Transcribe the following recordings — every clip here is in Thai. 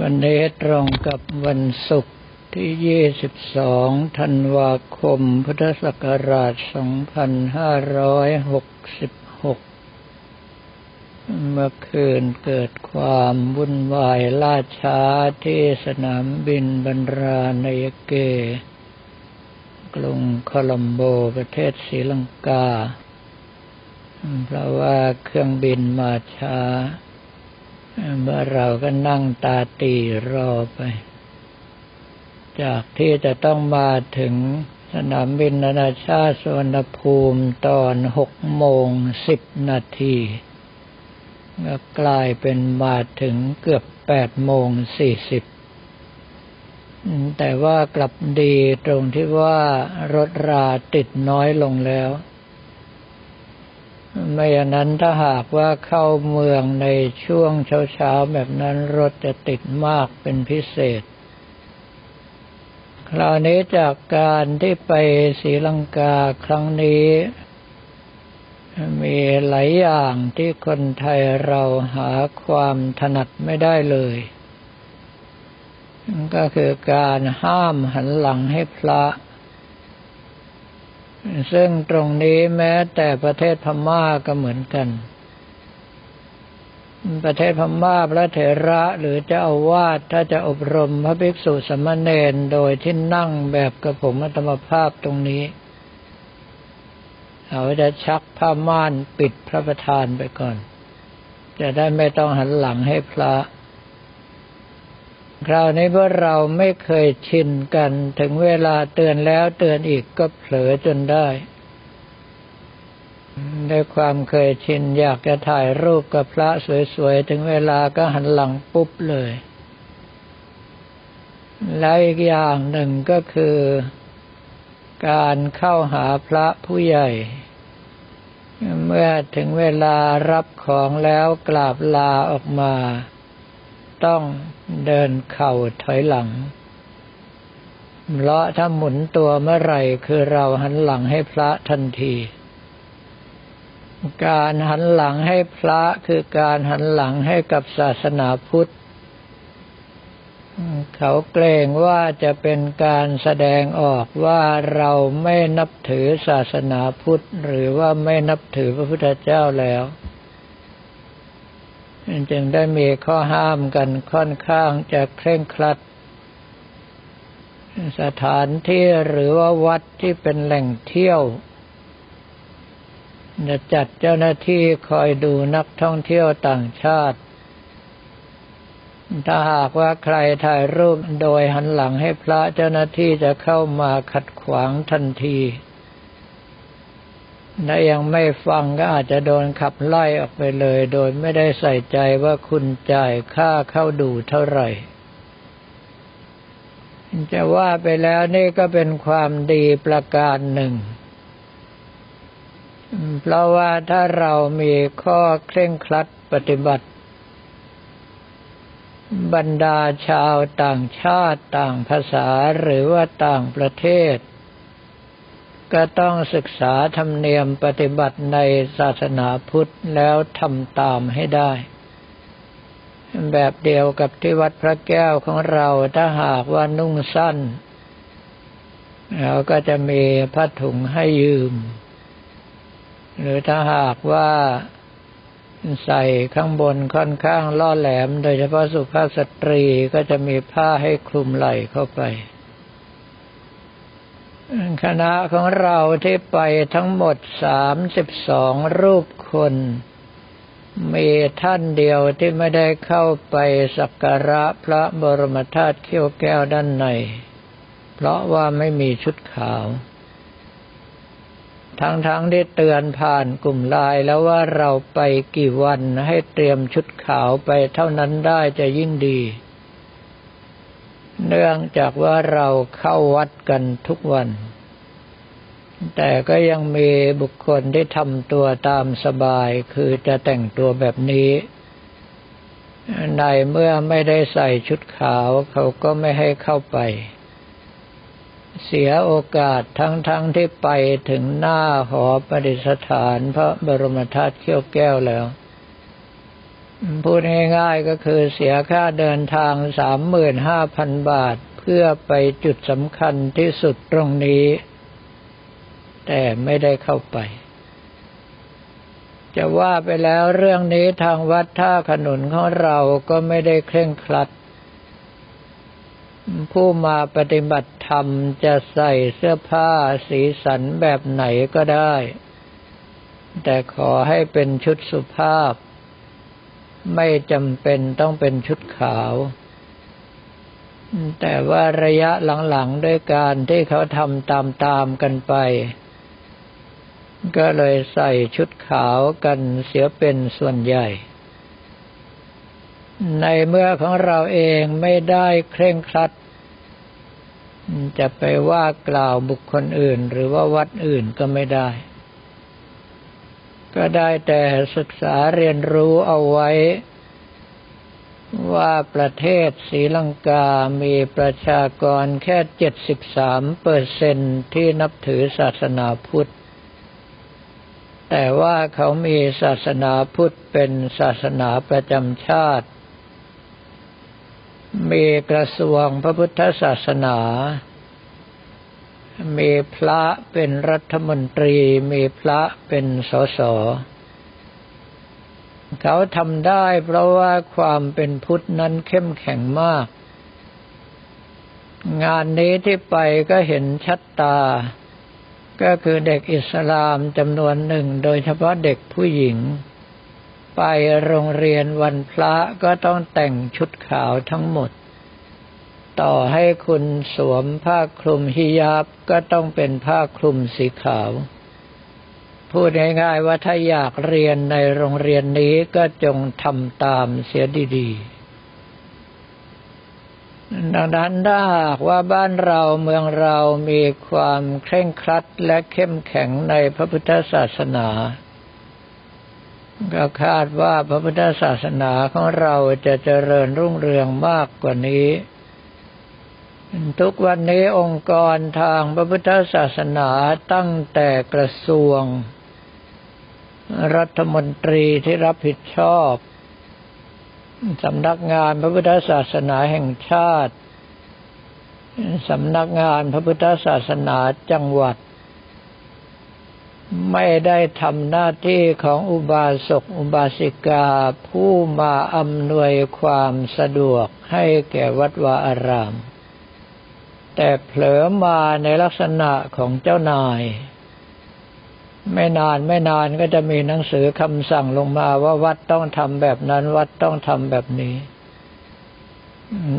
วันนี้ตรงกับวันศุกร์ที่ 22 ธันวาคม พุทธศักราช 2566 เมื่อคืนเกิดความวุ่นวายล่าช้าที่สนามบินบันรานยเก กรุงโคลัมโบประเทศศรีลังกา เพราะว่าเครื่องบินมาช้า เมื่อเราก็นั่งตาตีรอไป จากที่จะต้องมาถึงสนามบินนานาชาติสวนภูมิตอนหกโมงสิบนาทีก็กลายเป็นมาถึงเกือบแปดโมงสี่สิบแต่ว่ากลับดีตรงที่ว่ารถราติดน้อยลงแล้ว ไม่อย่างนั้นถ้าหากว่าเข้าเมืองในช่วงเช้าๆ แบบนั้นรถจะติดมากเป็นพิเศษ คราวนี้จากการที่ไปศรีลังกาครั้งนี้ มีหลายอย่างที่คนไทยเราหาความถนัดไม่ได้เลย ก็คือการห้ามหันหลังให้พระ ซึ่งตรงนี้แม้แต่ประเทศพม่าก็เหมือนกัน ประเทศพม่าพระเถระหรือเจ้าอาวาสถ้าจะอบรมพระภิกษุสมณเณรโดยที่นั่งแบบกระผมอัตมภาพตรงนี้เขาจะชักผ้าม่านปิดพระประธานไปก่อน จะได้ไม่ต้องหันหลังให้พระ คราวนี้เพราะเราไม่เคยชินกัน ถึงเวลาเตือนแล้วเตือนอีกก็เผลอจนได้ด้วยความเคยชินอยากจะถ่ายรูปกับพระสวยๆ ถึงเวลาก็หันหลังปุ๊บเลย แล้วอีกอย่างหนึ่งก็คือ การเข้าหาพระผู้ใหญ่ เมื่อถึงเวลารับของแล้วกราบลาออกมา ต้องเดินเข่าถอยหลัง เพราะถ้าหมุนตัวเมื่อไหร่คือเราหันหลังให้พระทันที การหันหลังให้พระคือการหันหลังให้กับศาสนาพุทธ เขาเกรงว่าจะเป็นการแสดงออกว่าเราไม่นับถือศาสนาพุทธ หรือว่าไม่นับถือพระพุทธเจ้าแล้ว จึงได้มีข้อห้ามกันค่อนข้างจะเคร่งครัด สถานที่หรือว่าวัดที่เป็นแหล่งเที่ยวจะจัดเจ้าหน้าที่คอยดูนักท่องเที่ยวต่างชาติ ถ้าหากว่าใครถ่ายรูปโดยหันหลังให้พระเจ้าหน้าที่จะเข้ามาขัดขวางทันที ถ้ายังไม่ฟังก็อาจจะโดนขับไล่ออกไปเลย โดยไม่ได้ใส่ใจว่าคุณจ่ายค่าเข้าดูเท่าไหร่จะว่าไปแล้วนี่ก็เป็นความดีประการหนึ่ง เพราะว่าถ้าเรามีข้อเคร่งครัดปฏิบัติ บรรดาชาวต่างชาติต่างภาษาหรือว่าต่างประเทศ ก็ต้องศึกษาธรรมเนียมปฏิบัติในศาสนาพุทธแล้วทำตามให้ได้ แบบเดียวกับที่วัดพระแก้วของเราถ้าหากว่านุ่งสั้นเราก็จะมีผ้าถุงให้ยืม หรือถ้าหากว่าใส่ข้างบนค่อนข้างล่อแหลม โดยเฉพาะสุภาพสตรีก็จะมีผ้าให้คลุมไหล่เข้าไป คณะของเราที่ไปทั้งหมดสามสิบสองรูปคน มีท่านเดียวที่ไม่ได้เข้าไปสักการะพระบรมธาตุเขี้ยวแก้วด้านใน เพราะว่าไม่มีชุดขาว ทั้งๆทที่เตือนผ่านกลุ่มลายแล้วว่าเราไปกี่วันให้เตรียมชุดขาวไปเท่านั้นได้จะยิ่งดี เนื่องจากว่าเราเข้าวัดกันทุกวัน แต่ก็ยังมีบุคคลที่ทำตัวตามสบายคือจะแต่งตัวแบบนี้ ในเมื่อไม่ได้ใส่ชุดขาว เขาก็ไม่ให้เข้าไป เสียโอกาสทั้งๆทที่ไปถึงหน้าหอประดิษฐานพระบรมธาตุเขี้ยวแก้วแล้ว พูดง่ายๆก็คือเสียค่าเดินทางสามหมื่นห้าพันบาท เพื่อไปจุดสำคัญที่สุดตรงนี้ แต่ไม่ได้เข้าไป จะว่าไปแล้วเรื่องนี้ทางวัดท่าขนุนของเราก็ไม่ได้เคร่งครัด ผู้มาปฏิบัติธรรมจะใส่เสื้อผ้าสีสันแบบไหนก็ได้ แต่ขอให้เป็นชุดสุภาพ ไม่จำเป็นต้องเป็นชุดขาว แต่ว่าระยะหลังๆด้วยการที่เขาทำตามๆกันไป ก็เลยใส่ชุดขาวกันเสียเป็นส่วนใหญ่ ในเมื่อของเราเองไม่ได้เคร่งครัด จะไปว่ากล่าวบุคคลอื่น หรือว่าวัดอื่นก็ไม่ได้ ก็ได้แต่ศึกษาเรียนรู้เอาไว้ ว่าประเทศศรีลังกามีประชากรแค่ 73เปอร์เซนที่นับถือศาสนาพุทธ แต่ว่าเขามีศาสนาพุทธเป็นศาสนาประจำชาติ มีกระทรวงพระพุทธศาสนา มีพระเป็นรัฐมนตรี มีพระเป็นสส เขาทำได้เพราะว่าความเป็นพุทธนั้นเข้มแข็งมาก งานนี้ที่ไปก็เห็นชัดตา ก็คือเด็กอิสลามจำนวนหนึ่งโดยเฉพาะเด็กผู้หญิง ไปโรงเรียนวันพระก็ต้องแต่งชุดขาวทั้งหมด ต่อให้คุณสวมผ้าคลุมฮิญาบก็ต้องเป็นผ้าคลุมสีขาว พูดง่ายๆว่าถ้าอยากเรียนในโรงเรียนนี้ก็จงทำตามเสียดีๆ ดังนั้นถ้าหากว่าบ้านเราเมืองเรามีความเคร่งครัดและเข้มแข็งในพระพุทธศาสนาก็คาดว่าพระพุทธศาสนาของเราจะเจริญรุ่งเรืองมากกว่านี้ ทุกวันนี้องค์กรทางพระพุทธศาสนาตั้งแต่กระทรวง รัฐมนตรีที่รับผิดชอบสำนักงานพระพุทธศาสนาแห่งชาติสำนักงานพระพุทธศาสนาจังหวัด ไม่ได้ทำหน้าที่ของอุบาสกอุบาสิกาผู้มาอำนวยความสะดวกให้แก่วัดวาอาราม แต่เผลอมาในลักษณะของเจ้านาย ไม่นานไม่นานก็จะมีหนังสือคำสั่งลงมาว่าวัดต้องทำแบบนั้น วัดต้องทำแบบนี้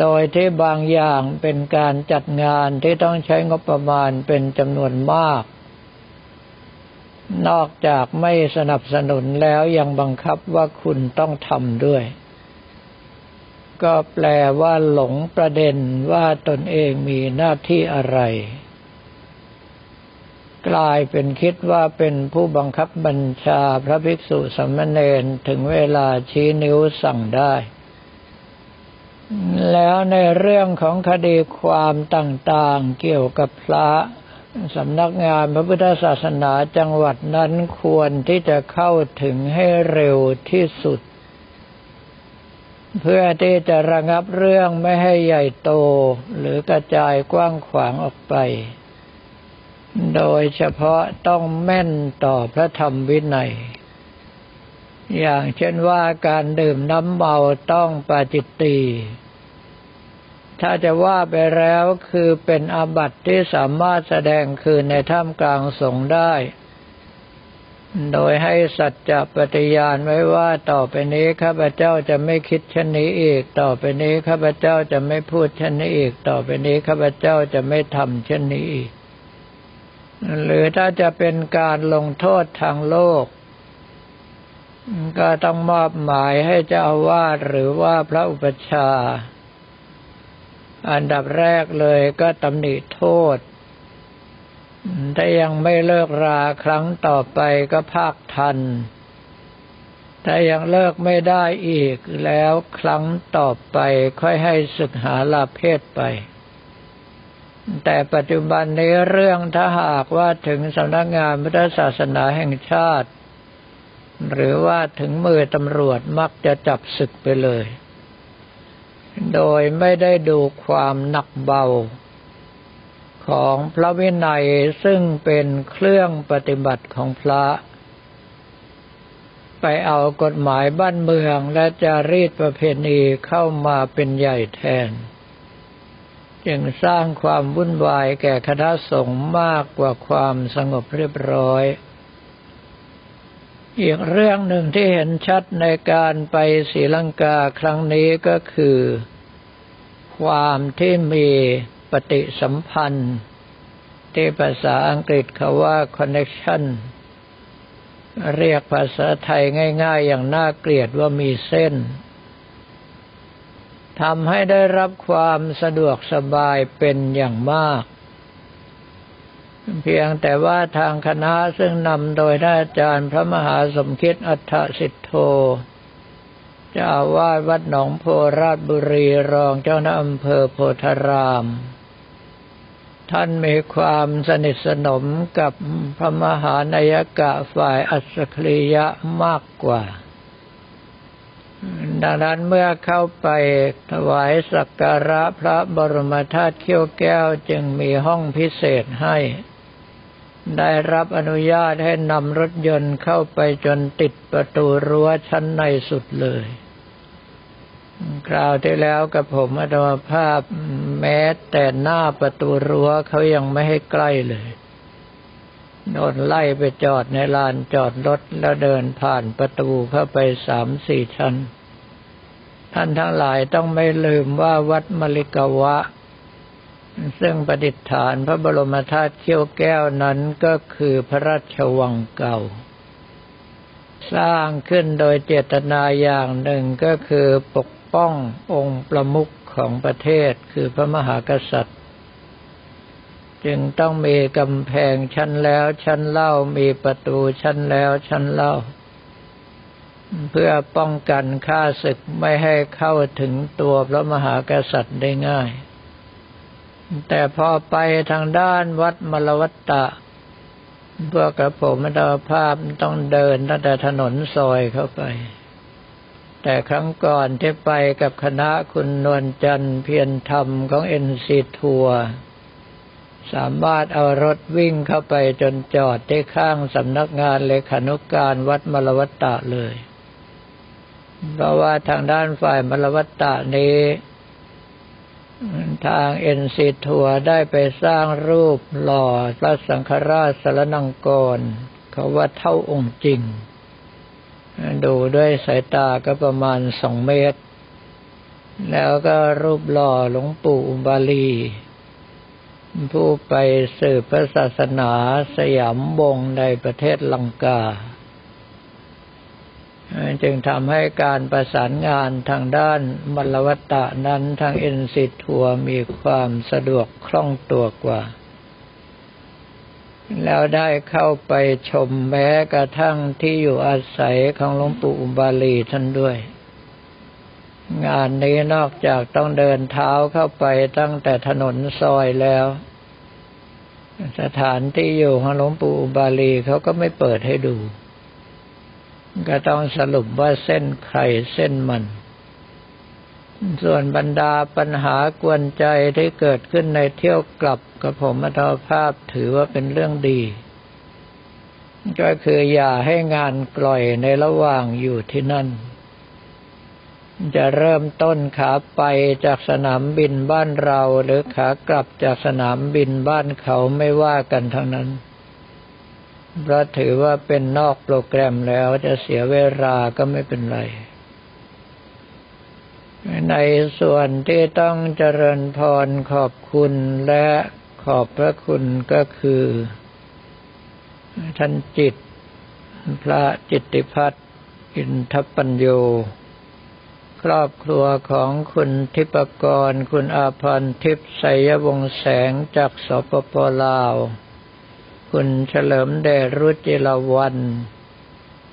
โดยที่บางอย่างเป็นการจัดงานที่ต้องใช้งบประมาณเป็นจำนวนมาก นอกจากไม่สนับสนุนแล้วยังบังคับว่าคุณต้องทำด้วย ก็แปลว่าหลงประเด็นว่าตนเองมีหน้าที่อะไร กลายเป็นคิดว่าเป็นผู้บังคับบัญชาพระภิกษุสมณเณรถึงเวลาชี้นิ้วสั่งได้ แล้วในเรื่องของคดีความต่างๆเกี่ยวกับพระสำนักงานพระพุทธศาสนาจังหวัดนั้นควรที่จะเข้าถึงให้เร็วที่สุด เพื่อที่จะระงับเรื่องไม่ให้ใหญ่โตหรือกระจายกว้างขวางออกไป โดยเฉพาะต้องแม่นต่อพระธรรมวินัย อย่างเช่นว่าการดื่มน้ำเมาต้องปาจิตตีถ้าจะว่าไปแล้วคือเป็นอาบัติที่สามารถแสดงคืนในท่ามกลางสงได้ โดยให้สัจจะปฏิญาณไว้ว่าต่อไปนี้ข้าพเจ้าจะไม่คิดเช่นนี้อีก ต่อไปนี้ข้าพเจ้าจะไม่พูดเช่นนี้อีก ต่อไปนี้ข้าพเจ้าจะไม่ทำเช่นนี้อีก หรือถ้าจะเป็นการลงโทษทางโลก ก็ต้องมอบหมายให้เจ้าอาวาสหรือว่าพระอุปชา อันดับแรกเลยก็ตำหนิโทษ ถ้ายังไม่เลิกราครั้งต่อไปก็ภาคทัน ถ้ายังเลิกไม่ได้อีกแล้วครั้งต่อไปค่อยให้ศึกหาลาเพศไป แต่ปัจจุบันในเรื่องถ้าหากว่าถึงสำนักงานพุทธศาสนาแห่งชาติ หรือว่าถึงมือตำรวจมักจะจับศึกไปเลย โดยไม่ได้ดูความหนักเบา ของพระวินัยซึ่งเป็นเครื่องปฏิบัติของพระ ไปเอากฎหมายบ้านเมืองและจารีตประเพณีเข้ามาเป็นใหญ่แทน จึงสร้างความวุ่นวายแก่คณะสงฆ์มากกว่าความสงบเรียบร้อยอีกเรื่องหนึ่งที่เห็นชัดในการไปศรีลังกาครั้งนี้ก็คือ ความที่มี ปฏิสัมพันธ์ที่ภาษาอังกฤษเขาว่า connection เรียกภาษาไทยง่าย ๆ อย่างน่าเกลียดว่ามีเส้นทำให้ได้รับความสะดวกสบายเป็นอย่างมาก เพียงแต่ว่าทางคณะซึ่งนำโดยท่านอาจารย์พระมหาสมคิดอัฏฐสิทธโธเจ้าวาดวัดหนองโพราชบุรีรองเจ้าหน้าอำเภอโพธาราม ท่านมีความสนิทสนมกับพระมหานายกะฝ่ายอัศคริยะมากกว่า ดังนั้นเมื่อเข้าไปถวายสักการะพระบรมธาตุเขี้ยวแก้วจึงมีห้องพิเศษให้ ได้รับอนุญาตให้นำรถยนต์เข้าไปจนติดประตูรั้วชั้นในสุดเลย คราวที่แล้วกับผมอดมาภาพแม้แต่หน้าประตูรั้วเขายังไม่ให้ใกล้เลยโดนไล่ไปจอดในลานจอดรถแล้วเดินผ่านประตูเข้าไปสามสี่ชั้น ท่านทั้งหลายต้องไม่ลืมว่าวัดมลิกวะ ซึ่งประดิษฐานพระบรมธาตุเขี้ยวแก้วนั้นก็คือพระราชวังเก่า สร้างขึ้นโดยเจตนาอย่างหนึ่งก็คือปก ป้ององค์ประมุขของประเทศคือพระมหากษัตริย์ จึงต้องมีกำแพงชั้นแล้วชั้นเล่ามีประตูชั้นแล้วชั้นเล่า เพื่อป้องกันข้าศึกไม่ให้เข้าถึงตัวพระมหากษัตริย์ได้ง่าย แต่พอไปทางด้านวัดมลวัตตะพวกกระผมมดาภาพต้องเดินตั้งแต่ถนนซอยเข้าไป แต่ครั้งก่อนที่ไปกับคณะคุณนวลจันทร์เพียรธรรมของเอ็นซีทัวร์สามารถเอารถวิ่งเข้าไปจนจอดที่ข้างสำนักงานเลขานุการวัดมลวัตตะเลย เพราะว่าทางด้านฝ่ายมลวัตตะนี้ ทางเอ็นซีทัวได้ไปสร้างรูปหล่อพระสังฆราชสรนังกรเขาว่าเท่าองค์จริง ดูด้วยสายตาก็ประมาณสองเมตร แล้วก็รูปหล่อหลวงปู่อุบาลี ผู้ไปสืบพระศาสนาสยามบงในประเทศลังกา จึงทำให้การประสานงานทางด้านมลวัตตะนั้นทางเอ็นซิทัวมีความสะดวกคล่องตัวกว่า แล้วได้เข้าไปชมแม้กระทั่งที่อยู่อาศัยของหลวงปู่อุบาลีท่านด้วย งานนี้นอกจากต้องเดินเท้าเข้าไปตั้งแต่ถนนซอยแล้ว สถานที่อยู่ของหลวงปู่อุบาลีเขาก็ไม่เปิดให้ดู ก็ต้องสรุปว่าเส้นใครเส้นมัน ส่วนบรรดาปัญหากวนใจที่เกิดขึ้นในเที่ยวกลับกับผมอัตภาพถือว่าเป็นเรื่องดี ก็คืออย่าให้งานกล่อยในระหว่างอยู่ที่นั่น จะเริ่มต้นขาไปจากสนามบินบ้านเรา หรือขากลับจากสนามบินบ้านเขาไม่ว่ากันทั้งนั้นเพราะถือว่าเป็นนอกโปรแกรมแล้วจะเสียเวลาก็ไม่เป็นไร ในส่วนที่ต้องเจริญพรขอบคุณและขอบพระคุณก็คือ ท่านจิต พระจิตติพัฒน์อินทปัญโย ครอบครัวของคุณทิปกร คุณอาพันทิพย์ไสยวงแสงจากสปปลาว คุณเฉลิมเดชรุจิรวัน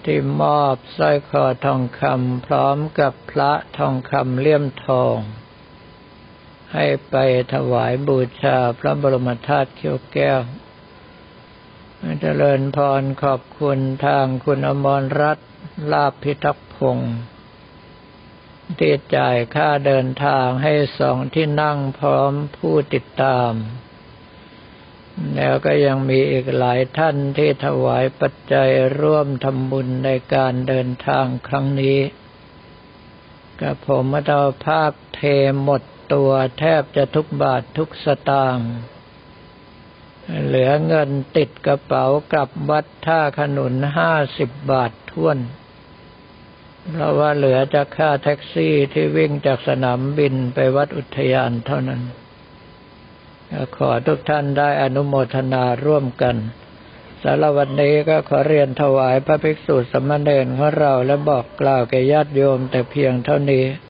ที่มอบสร้อยคอทองคำพร้อมกับพระทองคำเลี่ยมทอง ให้ไปถวายบูชาพระบรมธาตุเขียวแก้วเจริญพรขอบคุณทางคุณอมรรัตลาภพิทักษ์พงศ์ที่จ่ายค่าเดินทางให้สองที่นั่งพร้อมผู้ติดตาม แล้วก็ยังมีอีกหลายท่านที่ถวายปัจจัยร่วมทำบุญในการเดินทางครั้งนี้กับผมมาเอาภาพเทหมดตัวแทบจะทุกบาททุกสตางค์เหลือเงินติดกระเป๋ากลับวัดท่าขนุนห้าสิบบาทท้วน เพราะว่าเหลือจากค่าแท็กซี่ที่วิ่งจากสนามบินไปวัดอุทยานเท่านั้น ขอทุกท่านได้อนุโมทนาร่วมกันสารวันนี้ก็ขอเรียนถวายพระภิกษุสมณเณรของเราและบอกกล่าวแก่ญาติโยมแต่เพียงเท่านี้